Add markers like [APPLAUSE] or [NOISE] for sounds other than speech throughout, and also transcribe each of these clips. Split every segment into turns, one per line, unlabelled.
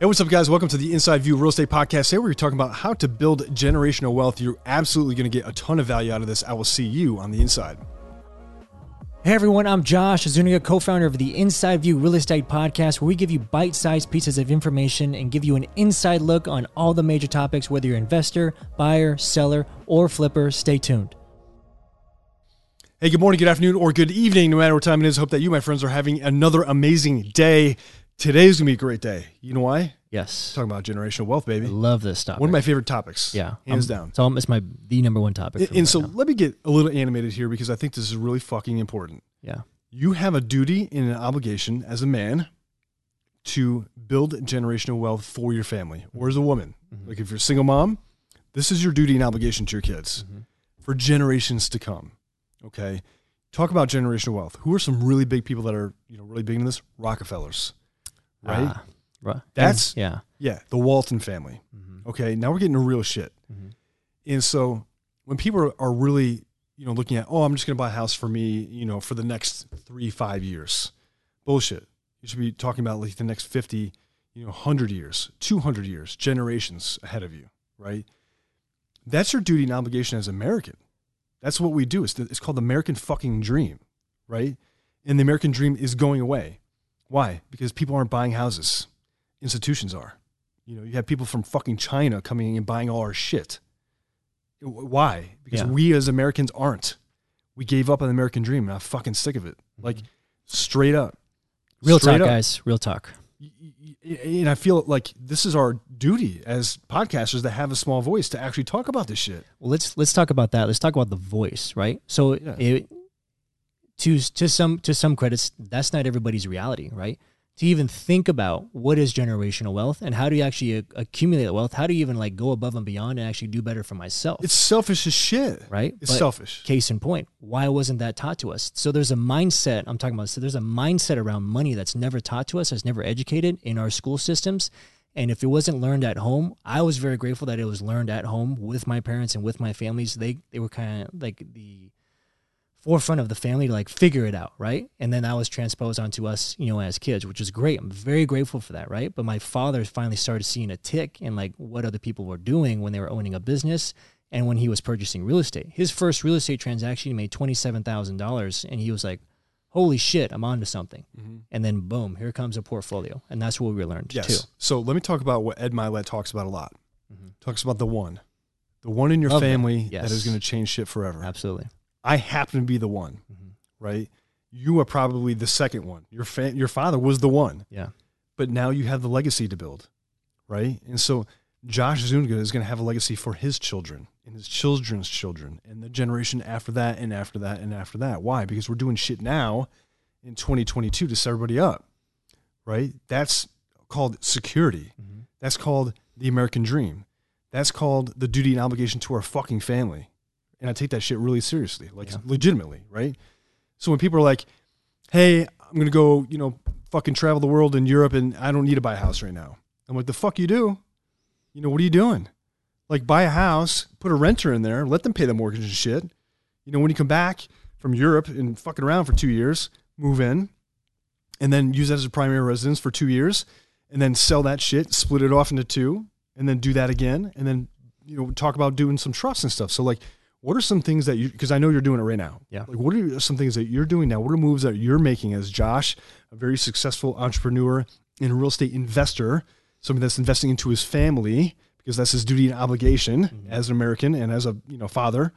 Hey, what's up, guys? Welcome to the Inside View Real Estate Podcast. Today, we're talking about how to build generational wealth. You're absolutely going to get a ton of value out of this. I will see you on the inside.
Hey everyone, I'm Josh Zuniga, co-founder of the Inside View Real Estate Podcast, where we give you bite-sized pieces of information and give you an inside look on all the major topics, whether you're investor, buyer, seller, or flipper. Stay tuned.
Hey, good morning, good afternoon, or good evening, no matter what time it is. Hope that you, my friends, are having another amazing day. Today's gonna be a great day. You know why?
Yes,
Talking about generational wealth, baby.
I love this topic.
One of my favorite topics.
yeah,
hands down.
So it's my the number one topic.
And, and so
right
let me get a little animated here because I think this is really fucking important.
yeah,
You have a duty and an obligation as a man to build generational wealth for your family or as a woman.
Mhm.
Like if you're a single mom, this is your duty and obligation to your kids
Mhm.
for generations to come. Okay. Talk about generational wealth. Who are some really big people that are, you know, really big in this? Rockefellers. Right?
Ah, right.
That's-
yeah.
Yeah. The Walton family.
Mhm.
Okay. Now we're getting to real shit.
Mhm.
And so when people are, really, you know, looking at, oh, I'm just going to buy a house for me, you know, for the next three, five years. Bullshit. You should be talking about like the next 50, you know, 100 years, 200 years, generations ahead of you, right? That's your duty and obligation as American. That's what we do. It's, the, it's called the American fucking dream, right? And the American dream is going away. Why? Because people aren't buying houses. Institutions are. You know, you have people from fucking China coming in and buying all our shit. Why? Because
Yeah.
we as Americans aren't. We gave up on the American dream, and I'm fucking sick of it. Mm-hmm. Like, straight up.
Real
Straight
talk,
up.
guys. Real talk.
And I feel like this is our duty as podcasters that have a small voice to actually talk about this shit.
Well, let's let's talk about that. Let's talk about the voice, right? So,
Yeah.
it, to to some to some credits, that's not everybody's reality, right? To even think about what is generational wealth and how do you actually a- accumulate wealth? How do you even like go above and beyond and actually do better for myself?
It's selfish as shit.
right?
It's
But
selfish.
Case in point, why wasn't that taught to us? So there's a mindset. I'm talking about. So there's a mindset around money that's never taught to us, that's never educated in our school systems. And if it wasn't learned at home, I was very grateful that it was learned at home with my parents and with my families. They they were kind of like the forefront of the family to like figure it out, right? And then that was transposed onto us, you know, as kids, which is great. I'm very grateful for that, right? But my father finally started seeing a tick in like what other people were doing when they were owning a business and when he was purchasing real estate. His first real estate transaction he made twenty seven thousand dollars, and he was like, "Holy shit, I'm onto something!" And then boom, here comes a portfolio, and that's what we learned
Yes.
too.
So let me talk about what Ed Mylett talks about a lot.
Mhm.
Talks about the one, the one in your
Love that.
family
Yes.
that is going to change shit forever.
Absolutely.
I happen to be the one,
Mhm.
right? You are probably the second one. Your fa- your father was the one,
Yeah.
but now you have the legacy to build, right? And so Josh Zuniga is going to have a legacy for his children and his children's children and the generation after that and after that and after that. Why? Because we're doing shit now in 2022 to set everybody up, right? That's called security.
Mhm.
That's called the American dream. That's called the duty and obligation to our fucking family. And I take that shit really seriously, like
Yeah.
legitimately, right? So when people are like, hey, I'm to go, you know, fucking travel the world in Europe and I don't need to buy a house right now. I'm like, the fuck you do? You know, what are you doing? Like, buy a house, put a renter in there, let them pay the mortgage and shit. You know, when you come back from Europe and fucking around for two years, move in and then use that as a primary residence for two years and then sell that shit, split it off into two, and then do that again, and then you know talk about doing some trusts and stuff. So like, what are some things that you? Because I know you're doing it right now.
Yeah.
Like, what are some things that you're doing now? What are moves that you're making as Josh, a very successful entrepreneur and real estate investor, somebody that's investing into his family because that's his duty and obligation
Mhm.
as an American and as a you know father.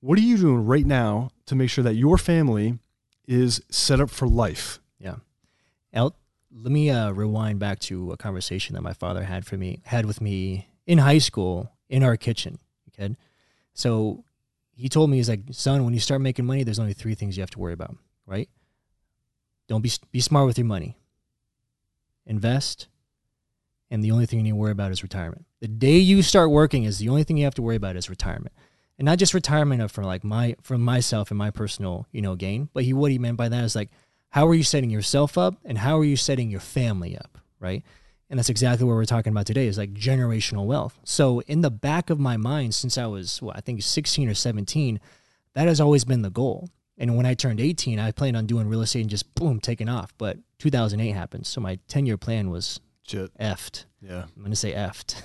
What are you doing right now to make sure that your family is set up for life?
El, let me uh, rewind back to a conversation that my father had for me had with me in high school in our kitchen. Okay, so he told me he's like, son, when you start making money, there's only three things you have to worry about, right? Don't be be smart with your money. Invest, and the only thing you need to worry about is retirement. The day you start working is the only thing you have to worry about is retirement. And not just retirement for like my from myself and my personal, you know, gain, but he what he meant by that is like how are you setting yourself up and how are you setting your family up, right? And that's exactly what we're talking about today is like generational wealth. So in the back of my mind since I was what I think 16 or 17, that has always been the goal. And when I turned 18, I planned on doing real estate and just boom, taking off. But 2008 happened. So my 10 year plan was
Shit.
effed.
Yeah.
I'm gonna say effed.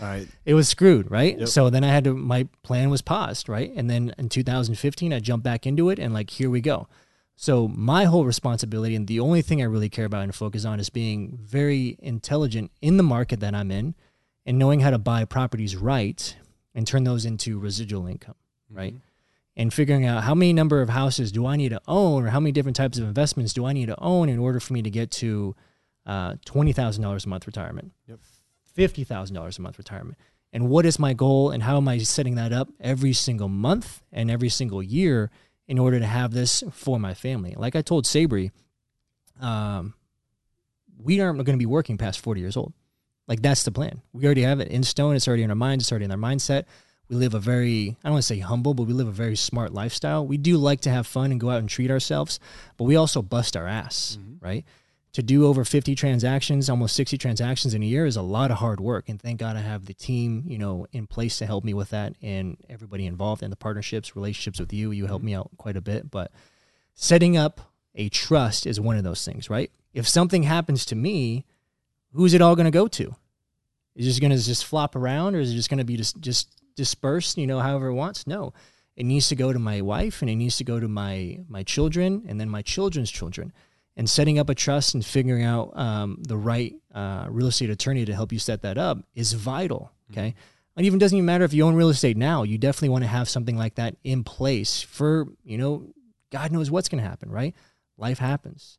All right. [LAUGHS]
it was screwed, right?
Yep.
So then I had to. My plan was paused, right? And then in 2015, I jumped back into it, and like here we go. So my whole responsibility and the only thing I really care about and focus on is being very intelligent in the market that I'm in, and knowing how to buy properties right and turn those into residual income, right? And figuring out how many number of houses do I need to own, or how many different types of investments do I need to own in order for me to get to uh, twenty thousand dollars a month retirement,
Yep.
fifty thousand dollars a month retirement, and what is my goal, and how am I setting that up every single month and every single year in order to have this for my family? Like I told Sabri, um, we aren't going to be working past forty years old. Like that's the plan. We already have it in stone. It's already in our minds. It's already in our mindset. We live a very, I don't want to say humble, but we live a very smart lifestyle. We do like to have fun and go out and treat ourselves, but we also bust our ass, right? To do over 50 transactions, almost 60 transactions in a year is a lot of hard work. And thank God I have the team, you know, in place to help me with that and everybody involved in the partnerships, relationships with you. You help me out quite a bit. But setting up a trust is one of those things, right? If something happens to me, who's it all going to go to? Is it just going to just flop around, or is it just going to be just just dispersed? You know, however it wants. No, it needs to go to my wife, and it needs to go to my my children, and then my children's children. And setting up a trust and figuring out um, the right uh, real estate attorney to help you set that up is vital. Okay. It even doesn't even matter if you own real estate now. You definitely want to have something like that in place for, you know, God knows what's going to happen, right? Life happens.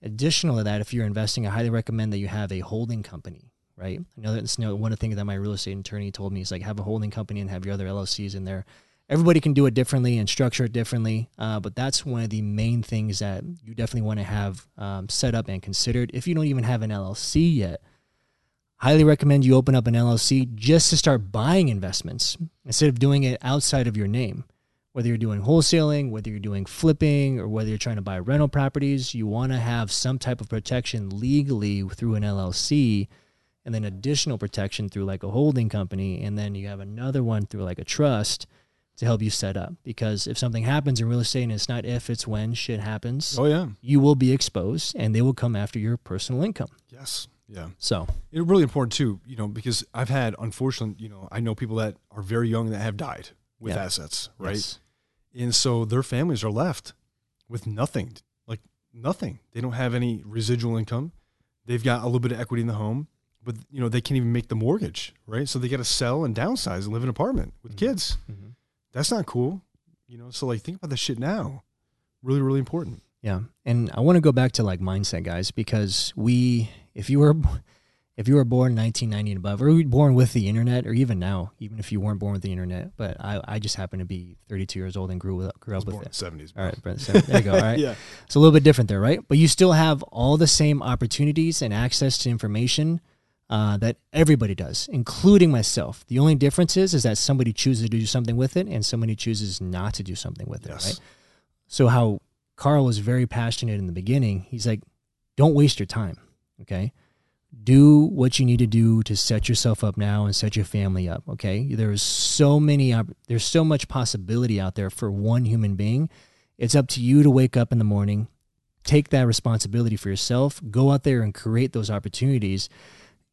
Additional to that, if you're investing, I highly recommend that you have a holding company, right? I know that's you know, one of the things that my real estate attorney told me is like have a holding company and have your other LLCs in there. Everybody can do it differently and structure it differently, uh, but that's one of the main things that you definitely want to have um, set up and considered. If you don't even have an LLC yet, highly recommend you open up an LLC just to start buying investments instead of doing it outside of your name. Whether you're doing wholesaling, whether you're doing flipping, or whether you're trying to buy rental properties, you want to have some type of protection legally through an LLC and then additional protection through like a holding company. And then you have another one through like a trust to help you set up. Because if something happens in real estate and it's not if, it's when shit happens,
Oh yeah.
you will be exposed and they will come after your personal income.
Yes. Yeah.
So,
It's really important too, you know, because I've had, unfortunately, you know, I know people that are very young that have died with
Yeah.
assets, right?
yes.
And so their families are left with nothing, like nothing. They don't have any residual income. They've got a little bit of equity in the home, but you know they can't even make the mortgage, right? So they got to sell and downsize and live in an apartment with
Mhm.
kids.
Mhm.
That's not cool, you know. So like, think about this shit now. Really, really important.
Yeah. And I want to go back to like mindset, guys, because we, if you were, if you were born 1990 and above, or born with the internet, or even now, even if you weren't born with the internet, but I, I just happen to be 32 years old and grew up, grew up with
born in
it.
the seventies.
All right, Brent, so there you go. All [LAUGHS] right.
yeah.
It's a little bit different there, right? But you still have all the same opportunities and access to information uh, that everybody does, including myself. The only difference is, is that somebody chooses to do something with it and somebody chooses not to do something with it,
Yes.
right? So how Carl was very passionate in the beginning, he's like, don't waste your time, okay? Do what you need to do to set yourself up now and set your family up, okay? There's so many, there's so much possibility out there for one human being. It's up to you to wake up in the morning, take that responsibility for yourself, go out there and create those opportunities,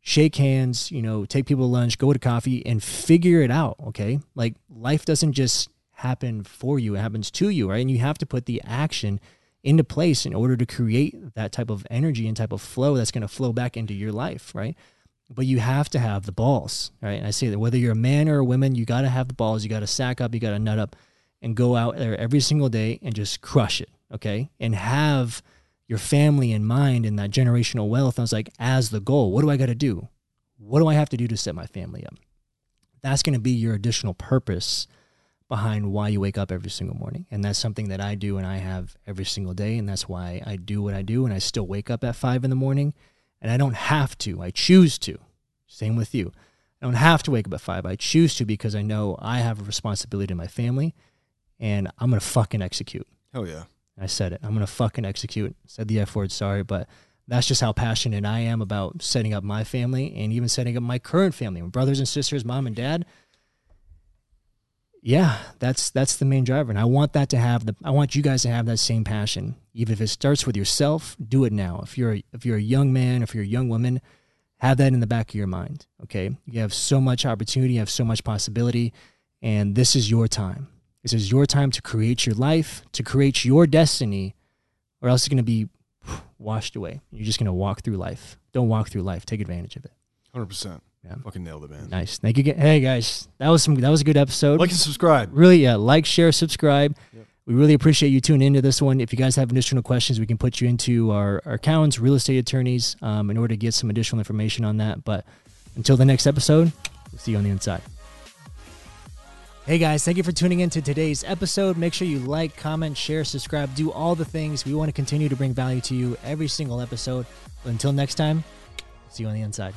shake hands, you know, take people to lunch, go to coffee, and figure it out. Okay. Like life doesn't just happen for you, it happens to you, right? And you have to put the action into place in order to create that type of energy and type of flow that's going to flow back into your life, right? But you have to have the balls, right? And I say that whether you're a man or a woman, you got to have the balls. You got to sack up, you got to nut up and go out there every single day and just crush it, okay? And have your family in mind and that generational wealth. I was like, as the goal, what do I got to do? What do I have to do to set my family up? That's going to be your additional purpose behind why you wake up every single morning. And that's something that I do and I have every single day. And that's why I do what I do. And I still wake up at five in the morning and I don't have to, I choose to. Same with you. I don't have to wake up at five. I choose to because I know I have a responsibility to my family and I'm going to fucking execute.
Hell yeah.
I said it. I'm going to fucking execute. Said the F word, sorry, but that's just how passionate I am about setting up my family and even setting up my current family, my brothers and sisters, mom and dad. Yeah, that's that's the main driver, and I want that to have the. I want you guys to have that same passion. Even if it starts with yourself, do it now. If you're a, if you're a young man, if you're a young woman, have that in the back of your mind. Okay. You have so much opportunity, you have so much possibility, and this is your time. This is your time to create your life, to create your destiny, or else it's going to be washed away. You're just going to walk through life. Don't walk through life. Take advantage of it.
Hundred percent.
Yeah.
Fucking nailed it, man.
Nice. Thank you. again. Hey guys, that was some. That was a good episode.
Like and subscribe.
really, yeah. Like, share, subscribe.
Yep.
We really appreciate you tuning into this one. If you guys have additional questions, we can put you into our, our accountants, real estate attorneys, um, in order to get some additional information on that. But until the next episode, we'll see you on the inside. Hey guys, thank you for tuning in to today's episode. Make sure you like, comment, share, subscribe, do all the things. We want to continue to bring value to you every single episode. But until next time, see you on the inside.